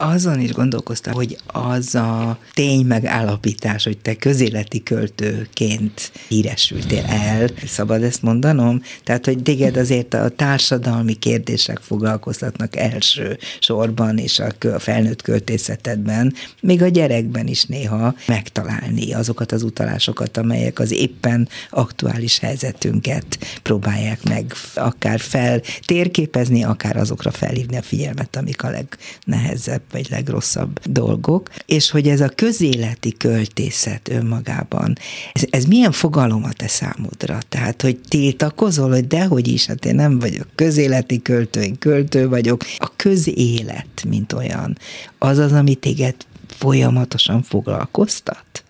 azon is gondolkoztam, hogy az a tény megállapítás, hogy te közéleti költőként híresültél el, szabad ezt mondanom? Tehát, hogy téged azért a társadalmi kérdések foglalkoztatnak első sorban, és a felnőtt költészetedben, még a gyerekben is néha megtalálni azokat az utalásokat, amelyek az éppen aktuális helyzetünket próbálják meg akár fel térképezni, akár azokra felhívni a figyelmet, amik a legnehezebb vagy legrosszabb dolgok, és hogy ez a közéleti költészet önmagában, ez, ez milyen fogalom a te számodra? Tehát, hogy tiltakozol, hogy dehogy is, hát én nem vagyok közéleti költő, én költő vagyok. A közélet, mint olyan, az az, ami téged folyamatosan foglalkoztat?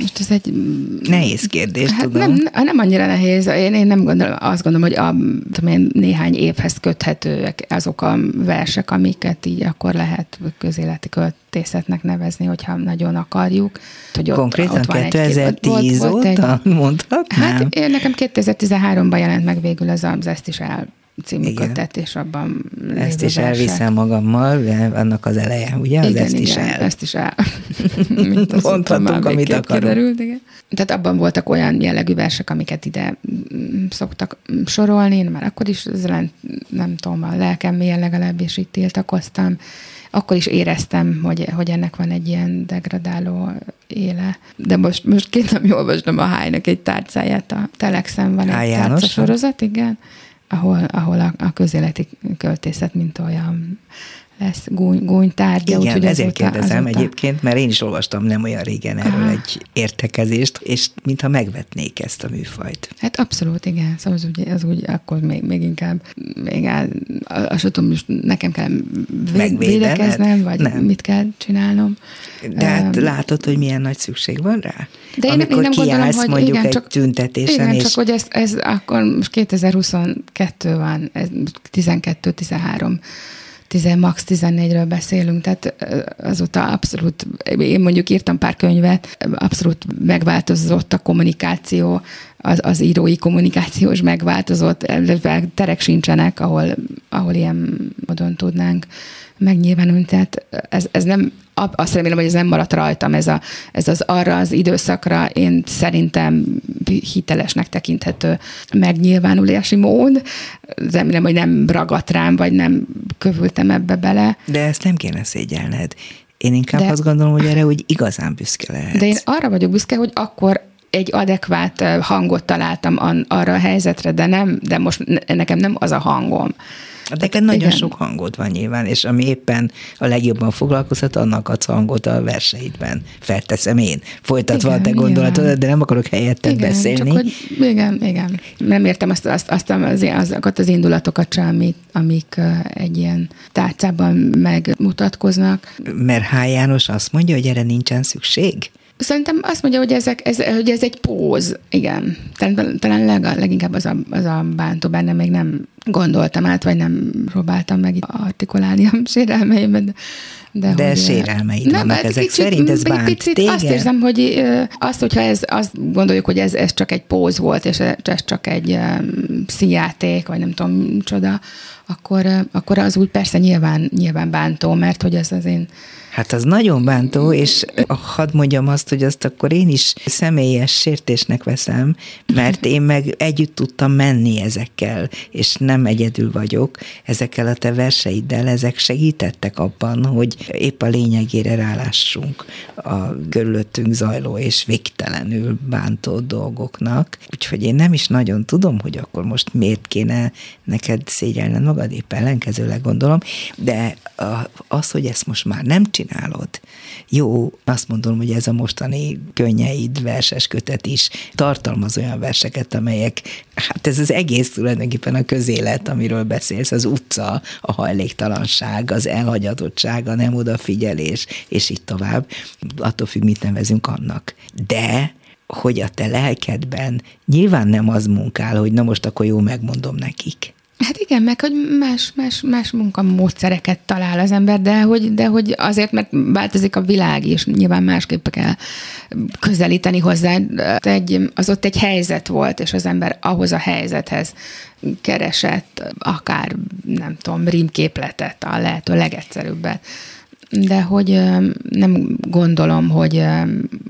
Most ez egy... Nehéz kérdés, hát tudom. Nem, nem annyira nehéz. Én, én nem gondolom, azt gondolom, hogy a, tudom én, néhány évhez köthetőek azok a versek, amiket így akkor lehet közéleti költészetnek nevezni, hogyha nagyon akarjuk. Hogy ott, Konkrétan ott van 2010 egy, volt, volt óta egy, mondhatnám? Hát én nekem 2013-ban jelent meg végül ez az Ezt is el című igen. kötet, és abban Ezt is versek. elviszem magammal, de annak az eleje, ugye? Az igen, ezt igen, is el. ezt is el. Mondhatunk, amit akarunk. Kiderült, igen. Tehát abban voltak olyan jellegű versek, amiket ide mm, szoktak sorolni, én már akkor is, nem tudom, a lelkem mélyen legalábbis itt tiltakoztam, akkor is éreztem, hogy, hogy ennek van egy ilyen degradáló éle. De most, most két nem olvasnom a Hájnak egy tárcáját, a Telexen van egy tárca sorozat, igen, ahol, ahol a, a közéleti költészet mint olyan lesz gúny, gúnytárgya. Igen, úgy, ezért azóta, kérdezem azóta... egyébként, mert én is olvastam nem olyan régen erről Aha. egy értekezést, és mintha megvetnék ezt a műfajt. Hát abszolút, igen. Szóval az úgy, az úgy akkor még, még inkább, még el, azt tudom, most nekem kell védekeznem, vagy nem. mit kell csinálnom. De hát um, látod, hogy milyen nagy szükség van rá? De Amikor én, én nem gondolom, hogy mondjuk igen, egy csak, tüntetésen. Igen, és... csak hogy ez, ez akkor most 2022 van, ez 12-13 10, max 14-ről beszélünk, tehát azóta abszolút, én mondjuk írtam pár könyvet, abszolút megváltozott a kommunikáció, az, az írói kommunikációs megváltozott, terek sincsenek, ahol, ahol ilyen módon tudnánk megnyilvánulni. Tehát ez, ez nem, azt remélem, hogy ez nem maradt rajtam, ez, a, ez az arra az időszakra én szerintem hitelesnek tekinthető megnyilvánulási mód. Remélem, hogy nem ragadt rám, vagy nem kövültem ebbe bele. De ezt nem kéne szégyelned. Én inkább de, azt gondolom, hogy erre úgy igazán büszke lehet. De én arra vagyok büszke, hogy akkor egy adekvát hangot találtam arra a helyzetre, de nem, de most nekem nem az a hangom. Neked nagyon Igen. sok hangod van nyilván, és ami éppen a legjobban foglalkozhat, annak adsz hangot a verseidben. Felteszem én, folytatva igen, a te gondolatodat, de nem akarok helyetted igen, beszélni. Csak hogy, igen, igen. Nem értem azt, azt, azt az, azokat az indulatokat sem, amik, amik egy ilyen tárcában megmutatkoznak. Mert H. János azt mondja, hogy erre nincsen szükség? Szerintem azt mondja, hogy, ezek, ez, hogy ez egy póz, igen. Talán, talán leg, leginkább az a, az a bántó benne, még nem gondoltam át, vagy nem próbáltam meg artikulálni a sérelmeimet. De, de, de hogy, sérelmeid nem, vannak hát ezek kicsit, szerint, ez bánt picit téged? Azt érzem, hogy azt, hogyha ez, azt gondoljuk, hogy ez, ez csak egy póz volt, és ez csak egy um, színjáték, vagy nem tudom, csoda, akkor, akkor az úgy persze nyilván, nyilván bántó, mert hogy ez az én Hát az nagyon bántó, és hadd mondjam azt, hogy azt akkor én is személyes sértésnek veszem, mert én meg együtt tudtam menni ezekkel, és nem egyedül vagyok, ezekkel a te verseiddel, ezek segítettek abban, hogy épp a lényegére rálássunk a körülöttünk zajló és végtelenül bántó dolgoknak. Úgyhogy én nem is nagyon tudom, hogy akkor most miért kéne neked szégyelned magad, épp ellenkezőleg gondolom, de az, hogy ezt most már nem csinálod. Jó, azt mondom, hogy ez a mostani könnyeid verses kötet is tartalmaz olyan verseket, amelyek, hát ez az egész tulajdonképpen a közélet, amiről beszélsz, az utca, a hajléktalanság, az elhagyatottság, a nem odafigyelés, és így tovább. Attól függ, mit nevezünk annak. De hogy a te lelkedben nyilván nem az munkál, hogy na most akkor jó megmondom nekik Hát igen, meg hogy más, más, más munkamódszereket talál az ember, de hogy, de hogy azért, mert változik a világ, és nyilván másképp kell közelíteni hozzá. Egy, az ott egy helyzet volt, és az ember ahhoz a helyzethez keresett akár, nem tudom, rímképletet, a lehető legegyszerűbbet de hogy nem gondolom, hogy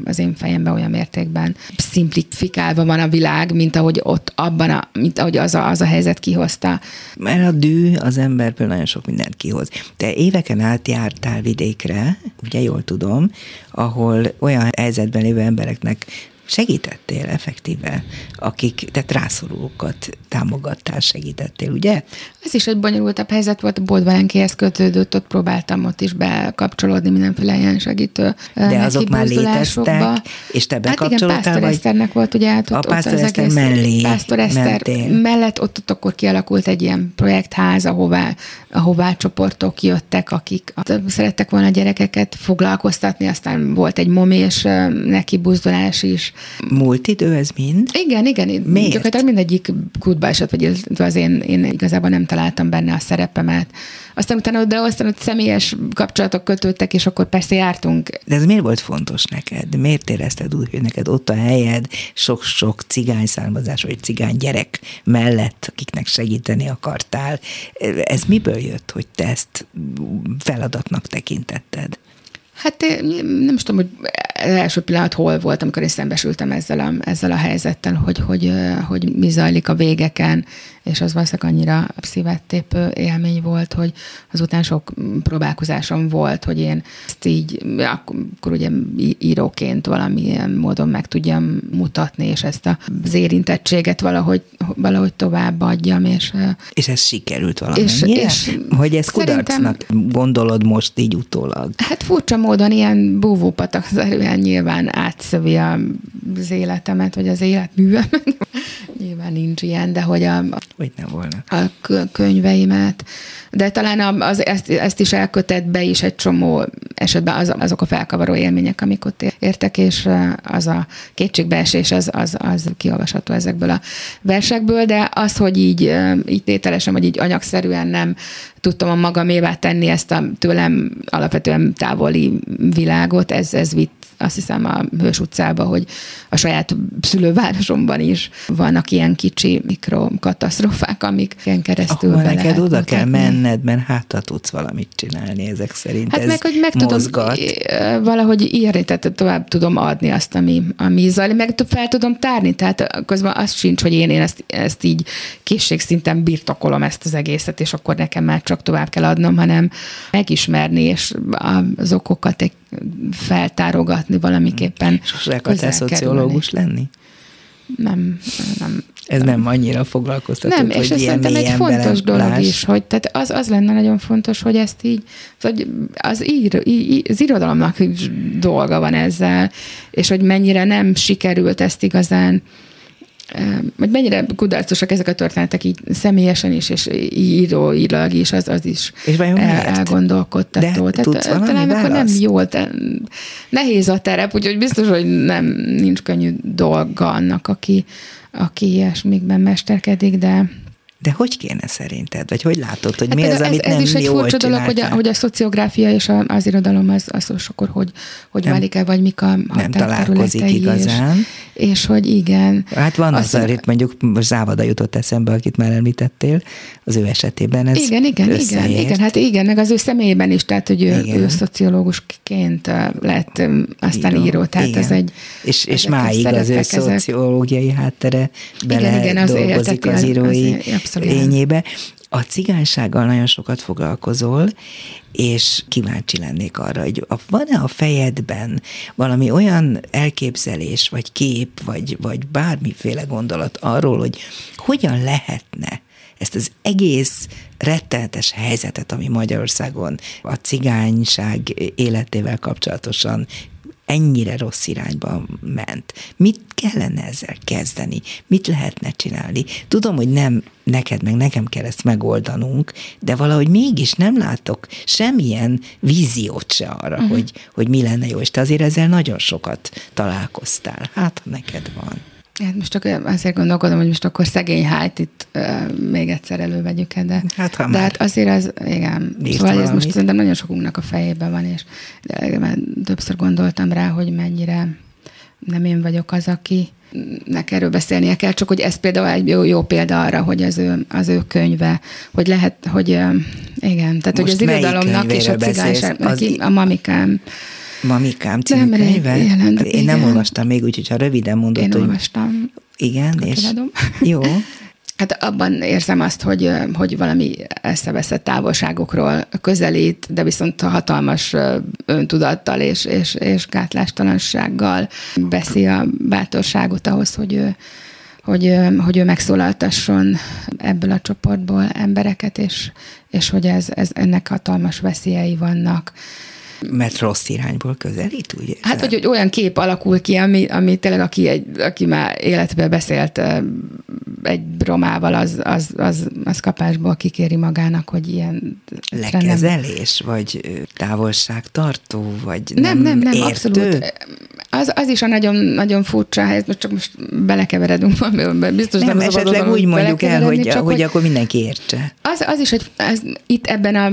az én fejemben olyan mértékben szimplifikálva van a világ, mint ahogy ott abban, a, mint ahogy az a, az a helyzet kihozta. Mert a dű az emberből nagyon sok mindent kihoz. Te éveken át jártál vidékre, ugye jól tudom, ahol olyan helyzetben lévő embereknek segítettél effektíve, akik, tehát rászorulókat támogattál, segítettél, ugye? Ez is egy bonyolultabb helyzet volt, a Boldvalenkéhez kötődött, ott próbáltam ott is bekapcsolódni mindenféle ilyen segítő De azok már léteztek, és te bekapcsolódtál, hát igen, Pásztor vagy? volt, ugye, hát ott, a Pásztor ott Eszter mellé Pásztor mellett ott, ott akkor kialakult egy ilyen projektház, ahová, ahová csoportok jöttek, akik szerettek volna a gyerekeket foglalkoztatni, aztán volt egy momés neki buzdulás is. Múlt idő ez mind? Igen, igen. Miért? Gyakorlatilag mindegyik kútba esett, vagy az én, én igazából nem találtam benne a szerepemet. Aztán utána de aztán ott személyes kapcsolatok kötődtek, és akkor persze jártunk. De ez miért volt fontos neked? Miért érezted úgy, hogy neked ott a helyed sok-sok cigány származás, vagy cigány gyerek mellett, akiknek segíteni akartál? Ez miből jött, hogy te ezt feladatnak tekintetted? Hát nem is tudom, hogy első pillanat hol volt, amikor én szembesültem ezzel a, ezzel a helyzettel, hogy, hogy, hogy mi zajlik a végeken, és az valószínűleg annyira szívettépő élmény volt, hogy azután sok próbálkozásom volt, hogy én ezt így, akkor ugye íróként valamilyen módon meg tudjam mutatni, és ezt az érintettséget valahogy, valahogy továbbadjam. És, és ez sikerült valamennyire? És, és hogy ez kudarcnak gondolod most így utólag? Hát furcsa módon ilyen búvópatakszerűen nyilván átszövi az életemet, vagy az életművemet. nyilván nincs ilyen, de hogy a, hogy nem volna. A könyveimet, de talán az, ezt, ezt is elkötett be is egy csomó esetben az, azok a felkavaró élmények, amik ott értek, és az a kétségbeesés, az, az, az kiolvasható ezekből a versekből, de az, hogy így, így tételesen, vagy így anyagszerűen nem tudtam a magamévá tenni ezt a tőlem alapvetően távoli világot, ez, ez vitt azt hiszem a Hős utcába, hogy a saját szülővárosomban is vannak ilyen kicsi mikrokatasztrófák, amik ilyen keresztül Ahol neked oda kell menned, mert hát ha tudsz valamit csinálni ezek szerint. Hát Ez meg, hogy meg mozgat. tudom valahogy írni, tehát tovább tudom adni azt, ami, ami zajlik, meg fel tudom tárni, tehát közben az sincs, hogy én, én ezt, ezt így készségszinten birtokolom ezt az egészet, és akkor nekem már csak tovább kell adnom, hanem megismerni, és az okokat egy feltárogatni valamiképpen. Sose akartál szociológus lenni? Nem, nem. Ez nem annyira foglalkoztató, Nem, és ez szerintem egy fontos dolog is, hogy tehát az, az lenne nagyon fontos, hogy ezt így, hogy az, ír, az irodalomnak dolga van ezzel, és hogy mennyire nem sikerült ezt igazán hogy mennyire kudarcosak ezek a történetek így személyesen is, és íróilag is, az, az is és vajon el, elgondolkodtató. De Tehát, talán akkor nem jól, de nehéz a terep, úgyhogy biztos, hogy nem nincs könnyű dolga annak, aki, aki ilyesmikben mesterkedik, de de hogy kéne szerinted? Vagy hogy látod, hogy hát mi az, amit ez, ez nem is egy furcsa dolog, hogy a, hogy a szociográfia és a, az irodalom az, az akkor hogy, hogy nem, válik el, vagy mik a Nem találkozik igazán. És, és hogy igen. Hát van az, az itt mondjuk most Závada jutott eszembe, akit már említettél, az ő esetében ez Igen, igen, igen, igen, hát igen, meg az ő személyében is, tehát hogy ő, ő szociológusként lett aztán író, író tehát igen. ez egy... És, és máig az ő szociológiai háttere bele igen, igen, az dolgozik az írói az, lényébe. A cigánysággal nagyon sokat foglalkozol, és kíváncsi lennék arra, hogy van-e a fejedben valami olyan elképzelés, vagy kép, vagy, vagy bármiféle gondolat arról, hogy hogyan lehetne ezt az egész rettenetes helyzetet, ami Magyarországon a cigányság életével kapcsolatosan ennyire rossz irányba ment. Mit kellene ezzel kezdeni? Mit lehetne csinálni? Tudom, hogy nem neked, meg nekem kell ezt megoldanunk, de valahogy mégis nem látok semmilyen víziót se arra, uh-huh. hogy, hogy mi lenne jó, és te azért ezzel nagyon sokat találkoztál. Hát, ha neked van. Hát most csak azért gondolkodom, hogy most akkor szegény hájt itt uh, még egyszer elővegyük de, hát, ha de hát azért az, igen, szóval ez most szerintem nagyon sokunknak a fejében van, és de, már többször gondoltam rá, hogy mennyire nem én vagyok az, aki nek erről beszélnie kell, csak hogy ez például egy jó, jó példa arra, hogy az ő, az ő könyve, hogy lehet, hogy igen, tehát Most hogy az irodalomnak és a cigányságnak, az... a mamikám Mamikám című nem, könyve? Jelent, Én nem olvastam még, úgyhogy ha röviden mondod, Én hogy... olvastam. Igen, és... Jó. Hát abban érzem azt, hogy, hogy valami eszeveszett távolságokról közelít, de viszont hatalmas öntudattal és, és, és gátlástalansággal veszi a bátorságot ahhoz, hogy ő, hogy, hogy ő megszólaltasson ebből a csoportból embereket, és, és hogy ez, ez ennek hatalmas veszélyei vannak. Mert rossz irányból közelít, ugye? Hát, hogy, hogy olyan kép alakul ki, ami, ami tényleg, aki, egy, aki már életbe beszélt egy romával, az, az, az, az kapásból kikéri magának, hogy ilyen... Lekezelés, nem... vagy távolságtartó, vagy nem, nem, nem, értő? abszolút. Az, az is a nagyon, nagyon furcsa helyzet, most csak most belekeveredünk valamiben, biztos nem, nem esetleg úgy mondjuk el, hogy, hogy, hogy akkor mindenki értse. Az, az is, hogy ez, itt ebben az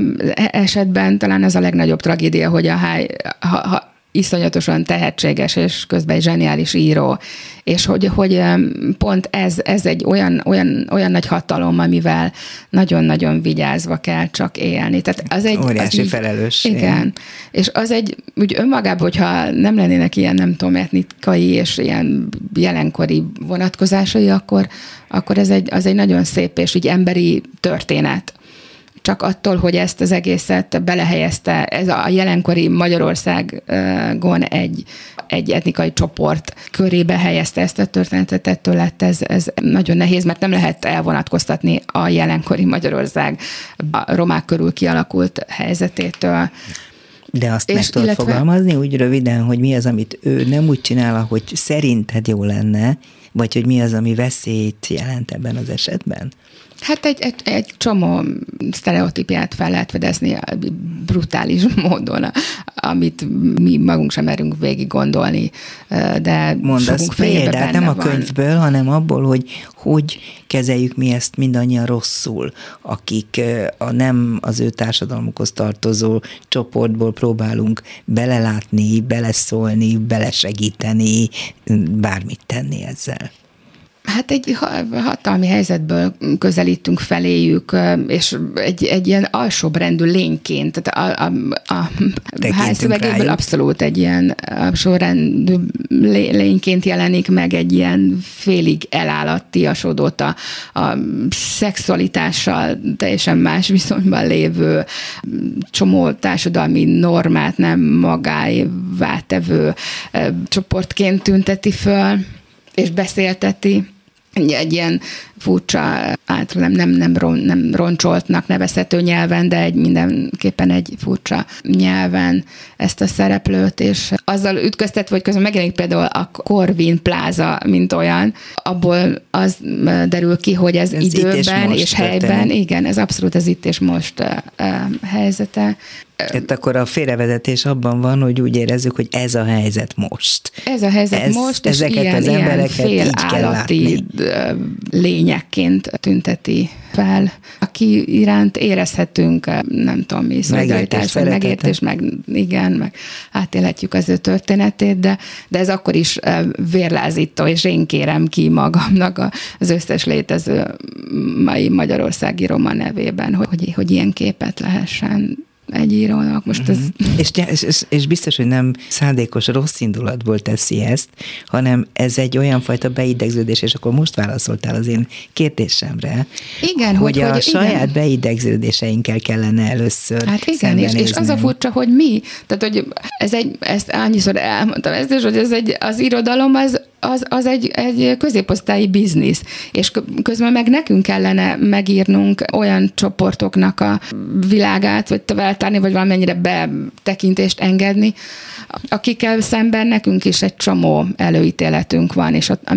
esetben talán az a legnagyobb tragédia, hogy a háj, ha, ha iszonyatosan tehetséges és közben egy zseniális író, és hogy, hogy pont ez, ez egy olyan, olyan, olyan nagy hatalom, amivel nagyon-nagyon vigyázva kell csak élni. Tehát az egy, Óriási az így. Igen. És az egy, úgy önmagában, hogyha nem lennének ilyen, nem tudom, etnikai és ilyen jelenkori vonatkozásai, akkor, akkor ez egy, az egy nagyon szép és így emberi történet csak attól, hogy ezt az egészet belehelyezte, ez a jelenkori Magyarországon egy, egy etnikai csoport körébe helyezte ezt a történetet, ettől lett ez, ez nagyon nehéz, mert nem lehet elvonatkoztatni a jelenkori Magyarország a romák körül kialakult helyzetétől. De azt és meg tudod illetve... fogalmazni úgy röviden, hogy mi az, amit ő nem úgy csinál, ahogy szerinted jó lenne, vagy hogy mi az, ami veszélyt jelent ebben az esetben? Hát egy, egy, egy csomó sztereotípiát fel lehet fedezni brutális módon, amit mi magunk sem merünk végig gondolni, de Mondasz példát nem a könyvből, van. hanem abból, hogy hogy kezeljük mi ezt mindannyian rosszul, akik a nem az ő társadalmukhoz tartozó csoportból próbálunk belelátni, beleszólni, belesegíteni, bármit tenni ezzel. Hát egy hatalmi helyzetből közelítünk feléjük, és egy, egy ilyen alsóbrendű lényként, tehát a, a, a házszövegéből abszolút egy ilyen alsóbrendű lényként jelenik meg egy ilyen félig elállattiasodott a, a szexualitással teljesen más viszonyban lévő csomó társadalmi normát nem magáévá tevő csoportként tünteti föl és beszélteti egy ilyen furcsa, általában nem, nem, ron, nem roncsoltnak nevezhető nyelven, de egy mindenképpen egy furcsa nyelven ezt a szereplőt, és azzal ütköztetve, hogy közben megjelenik például a Corvin pláza, mint olyan, abból az derül ki, hogy ez, ez időben és, és helyben, igen, ez abszolút az itt és most uh, helyzete. Hát akkor a félrevezetés abban van, hogy úgy érezzük, hogy ez a helyzet most. Ez a helyzet ez, most, és ezeket ilyen, az embereket ilyen így kell látni. Lényekként tünteti fel, aki iránt érezhetünk, nem tudom mi, szolidaritás, vagy megértés, meg igen, meg átélhetjük az ő történetét, de, de ez akkor is vérlázító, és én kérem ki magamnak az összes létező mai magyarországi roma nevében, hogy, hogy ilyen képet lehessen egy írónak. Most ez... Uh-huh. És, és, és biztos, hogy nem szándékos rossz indulatból teszi ezt, hanem ez egy olyan fajta beidegződés, és akkor most válaszoltál az én kérdésemre, igen, hogy, hogy a hogy, saját igen. beidegződéseinkkel kellene először Hát igen, és, és az a furcsa, hogy mi, tehát hogy ez egy, ezt annyiszor elmondtam ezt is, hogy ez egy, az irodalom az az, az egy, egy középosztályi biznisz, és közben meg nekünk kellene megírnunk olyan csoportoknak a világát, vagy továbbtárni, vagy valamennyire betekintést engedni, akikkel szemben nekünk is egy csomó előítéletünk van, és ott,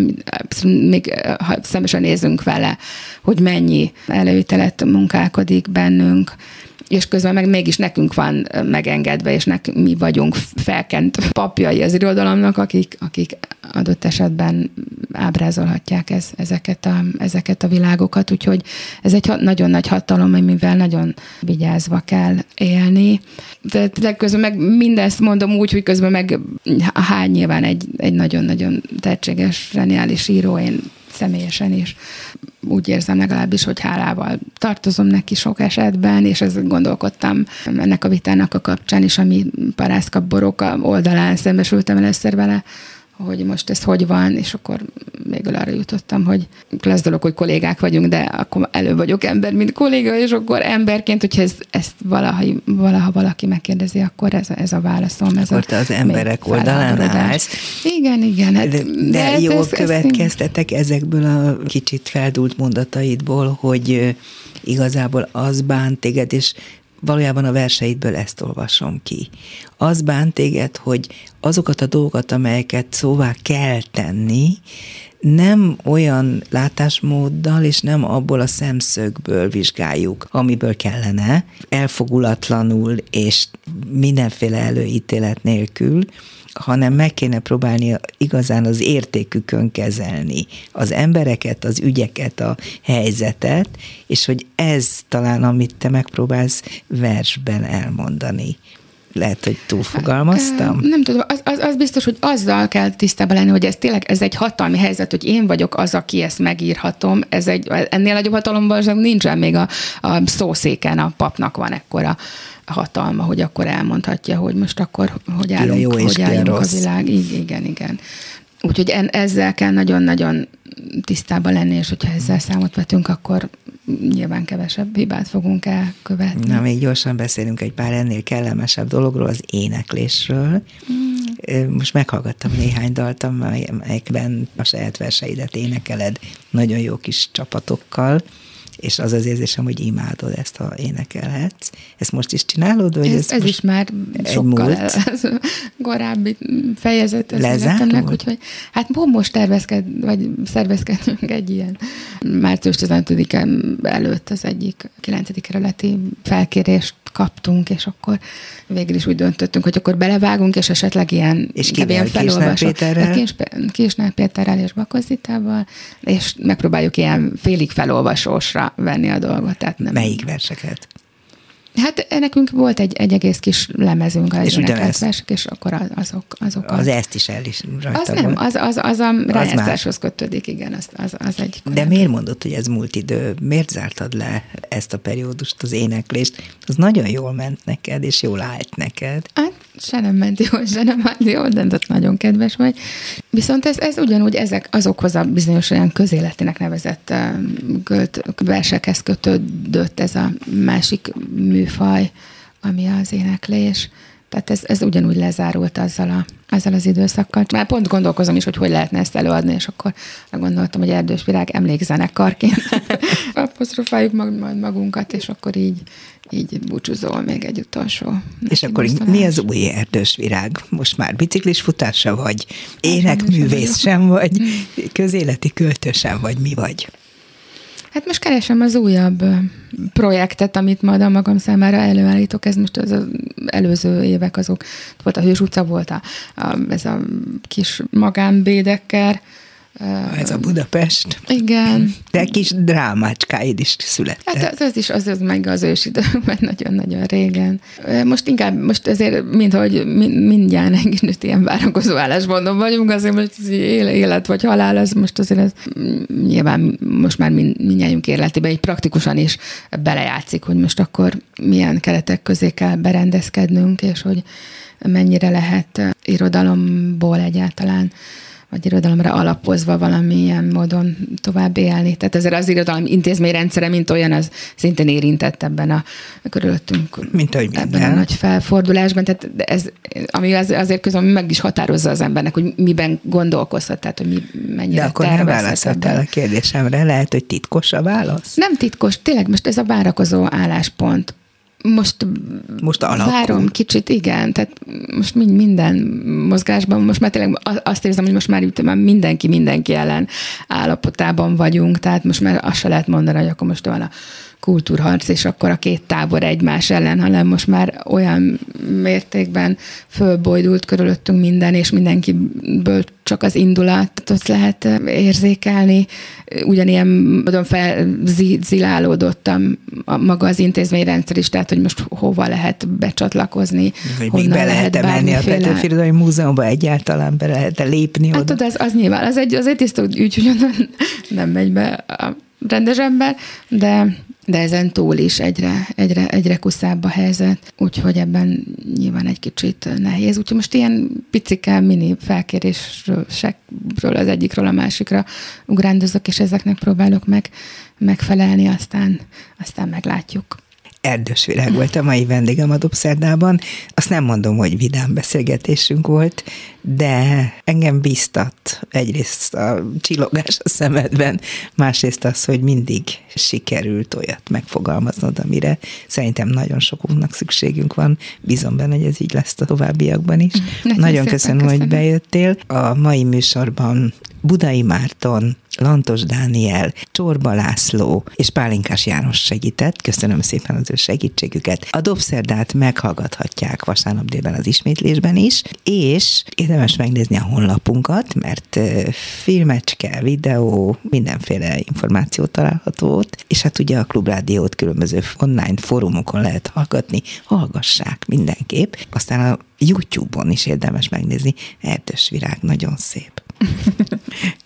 még ha szembesen nézünk vele, hogy mennyi előítélet munkálkodik bennünk, és közben meg mégis nekünk van megengedve, és nek, mi vagyunk felkent papjai az irodalomnak, akik, akik adott esetben ábrázolhatják ez, ezeket, a, ezeket a világokat, úgyhogy ez egy nagyon nagy hatalom, amivel nagyon vigyázva kell élni. De, de közben meg mindezt mondom úgy, hogy közben meg hány nyilván egy, egy nagyon-nagyon tehetséges, zseniális író, én személyesen is. Úgy érzem legalábbis, hogy hálával tartozom neki sok esetben, és ezt gondolkodtam ennek a vitának a kapcsán is, ami parászka boroka oldalán szembesültem először vele, hogy most ez hogy van, és akkor végül arra jutottam, hogy lesz dolog, hogy kollégák vagyunk, de akkor előbb vagyok ember, mint kolléga, és akkor emberként, hogyha ez, ezt valaha, valaha valaki megkérdezi, akkor ez, ez a válaszom. Ez akkor a, te az emberek oldalán állsz. Igen, igen. Hát, de, de, de ez, jól ez, következtetek ez ezekből a kicsit feldult mondataidból, hogy igazából az bánt téged, és valójában a verseidből ezt olvasom ki. Az bánt téged, hogy azokat a dolgokat, amelyeket szóvá kell tenni, nem olyan látásmóddal és nem abból a szemszögből vizsgáljuk, amiből kellene, elfogulatlanul és mindenféle előítélet nélkül, hanem meg kéne próbálni igazán az értékükön kezelni az embereket, az ügyeket, a helyzetet, és hogy ez talán, amit te megpróbálsz versben elmondani. Lehet, hogy túlfogalmaztam? Nem tudom, az, az, az biztos, hogy azzal kell tisztában lenni, hogy ez tényleg ez egy hatalmi helyzet, hogy én vagyok az, aki ezt megírhatom. Ez egy, ennél nagyobb hatalomban nincsen még a, a szószéken, a papnak van ekkora hatalma, hogy akkor elmondhatja, hogy most akkor hogy állunk, jó hogy állunk a világ. Igen, igen, igen. Úgyhogy en, ezzel kell nagyon-nagyon tisztában lenni, és hogyha ezzel számot vetünk, akkor nyilván kevesebb hibát fogunk elkövetni. Na, még gyorsan beszélünk egy pár ennél kellemesebb dologról, az éneklésről. Mm. Most meghallgattam néhány dalt, amelyekben a saját verseidet énekeled nagyon jó kis csapatokkal és az az érzésem, hogy imádod ezt, ha énekelhetsz. Ezt most is csinálod? Vagy ez, ez, ez is már sokkal ez korábbi fejezet az életemnek, úgyhogy hát most tervezked, vagy szervezkedünk egy ilyen március 15 előtt az egyik 9. kerületi felkérést kaptunk, és akkor végül is úgy döntöttünk, hogy akkor belevágunk, és esetleg ilyen és kivel, Kisnál Péterrel? Kis, Kisnál Péterrel és Bakozitával, és megpróbáljuk ilyen félig felolvasósra venni a dolgot. Tehát nem... Melyik verseket? Hát nekünk volt egy, egy egész kis lemezünk, az és versek, és akkor azok, azok Az a... ezt is el is rajta Az nem, az, az, az a rájátszáshoz kötődik, igen, az, az, az egy... De miért mondod, hogy ez múlt idő? Miért zártad le ezt a periódust, az éneklést? Az nagyon jól ment neked, és jól állt neked. Hát se nem ment jól, se nem ment jól, de nagyon kedves vagy. Viszont ez, ez ugyanúgy ezek azokhoz a bizonyos olyan közéletének nevezett költ, versekhez kötődött ez a másik műfaj, ami az éneklés. Tehát ez, ez ugyanúgy lezárult azzal, a, azzal az időszakkal. Már pont gondolkozom is, hogy hogy lehetne ezt előadni, és akkor gondoltam, hogy Erdős Virág emlékzenekarként apostrofáljuk majd magunkat, és akkor így, így búcsúzol még egy utolsó. És akkor mi az új erdős virág? Most már biciklis futása vagy, énekművész sem vagy, közéleti költő sem vagy, mi vagy? Hát most keresem az újabb projektet, amit majd a magam számára előállítok. Ez most az, az előző évek azok. Volt a Hős utca, volt a, a, ez a kis magánbédekker, ez a Budapest. Igen. De kis drámácskáid is születtek. Hát az, is, az, az meg az ősidőkben nagyon-nagyon régen. Most inkább, most azért, minthogy mindjárt egy kicsit ilyen várakozó állásmondom vagyunk, azért most az élet vagy halál, az most azért ez nyilván most már mindjárt életébe egy praktikusan is belejátszik, hogy most akkor milyen keretek közé kell berendezkednünk, és hogy mennyire lehet irodalomból egyáltalán vagy irodalomra alapozva valamilyen módon tovább élni. Tehát ezért az irodalom intézményrendszere, mint olyan, az szintén érintett ebben a körülöttünk. Mint ahogy minden. Ebben a nagy felfordulásban. Tehát ez, ami az, azért közben meg is határozza az embernek, hogy miben gondolkozhat, tehát hogy mi, mennyire De akkor nem válaszoltál a kérdésemre, lehet, hogy titkos a válasz? Nem titkos, tényleg most ez a várakozó álláspont most, most alakul. várom kicsit, igen, tehát most minden mozgásban, most már tényleg azt érzem, hogy most már, már mindenki mindenki ellen állapotában vagyunk, tehát most már azt se lehet mondani, hogy akkor most van a kultúrharc, és akkor a két tábor egymás ellen, hanem most már olyan mértékben fölbojdult körülöttünk minden, és mindenkiből csak az indulatot lehet érzékelni. Ugyanilyen módon felzilálódottam a maga az intézményrendszer is, tehát hogy most hova lehet becsatlakozni. Hogy még be lehet-e menni a Petőfi Múzeumban egyáltalán, be lehet-e lépni hát, oda? Hát, az, az nyilván, az egy, az egy tiszta ügy, hogy nem megy be a rendes ember, de de ezen túl is egyre, egyre, egyre kuszább a helyzet, úgyhogy ebben nyilván egy kicsit nehéz. Úgyhogy most ilyen picike mini felkérésről az egyikről a másikra ugrándozok, és ezeknek próbálok meg megfelelni, aztán, aztán meglátjuk. Erdős Virág volt a mai vendégem a Dobszerdában. Azt nem mondom, hogy vidám beszélgetésünk volt, de engem biztat egyrészt a csillogás a szemedben, másrészt az, hogy mindig sikerült olyat megfogalmaznod, amire szerintem nagyon sokunknak szükségünk van. Bízom benne, hogy ez így lesz a továbbiakban is. Nagyon, nagyon köszönöm, köszönöm, hogy bejöttél. A mai műsorban Budai Márton, Lantos Dániel, Csorba László és Pálinkás János segített. Köszönöm szépen az ő segítségüket. A Dobszerdát meghallgathatják vasárnap délben az ismétlésben is, és érdemes megnézni a honlapunkat, mert filmecske, videó, mindenféle információ található ott, és hát ugye a Klubrádiót különböző online fórumokon lehet hallgatni, hallgassák mindenképp. Aztán a YouTube-on is érdemes megnézni. Erdős virág, nagyon szép.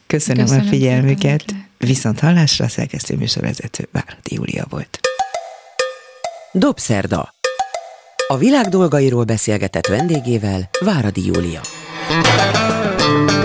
Köszönöm, Köszönöm a figyelmüket. Viszont hallásra a szerkesztő műsorvezető Váradi Júlia volt. Dobszerda. A világ dolgairól beszélgetett vendégével Váradi Júlia. Música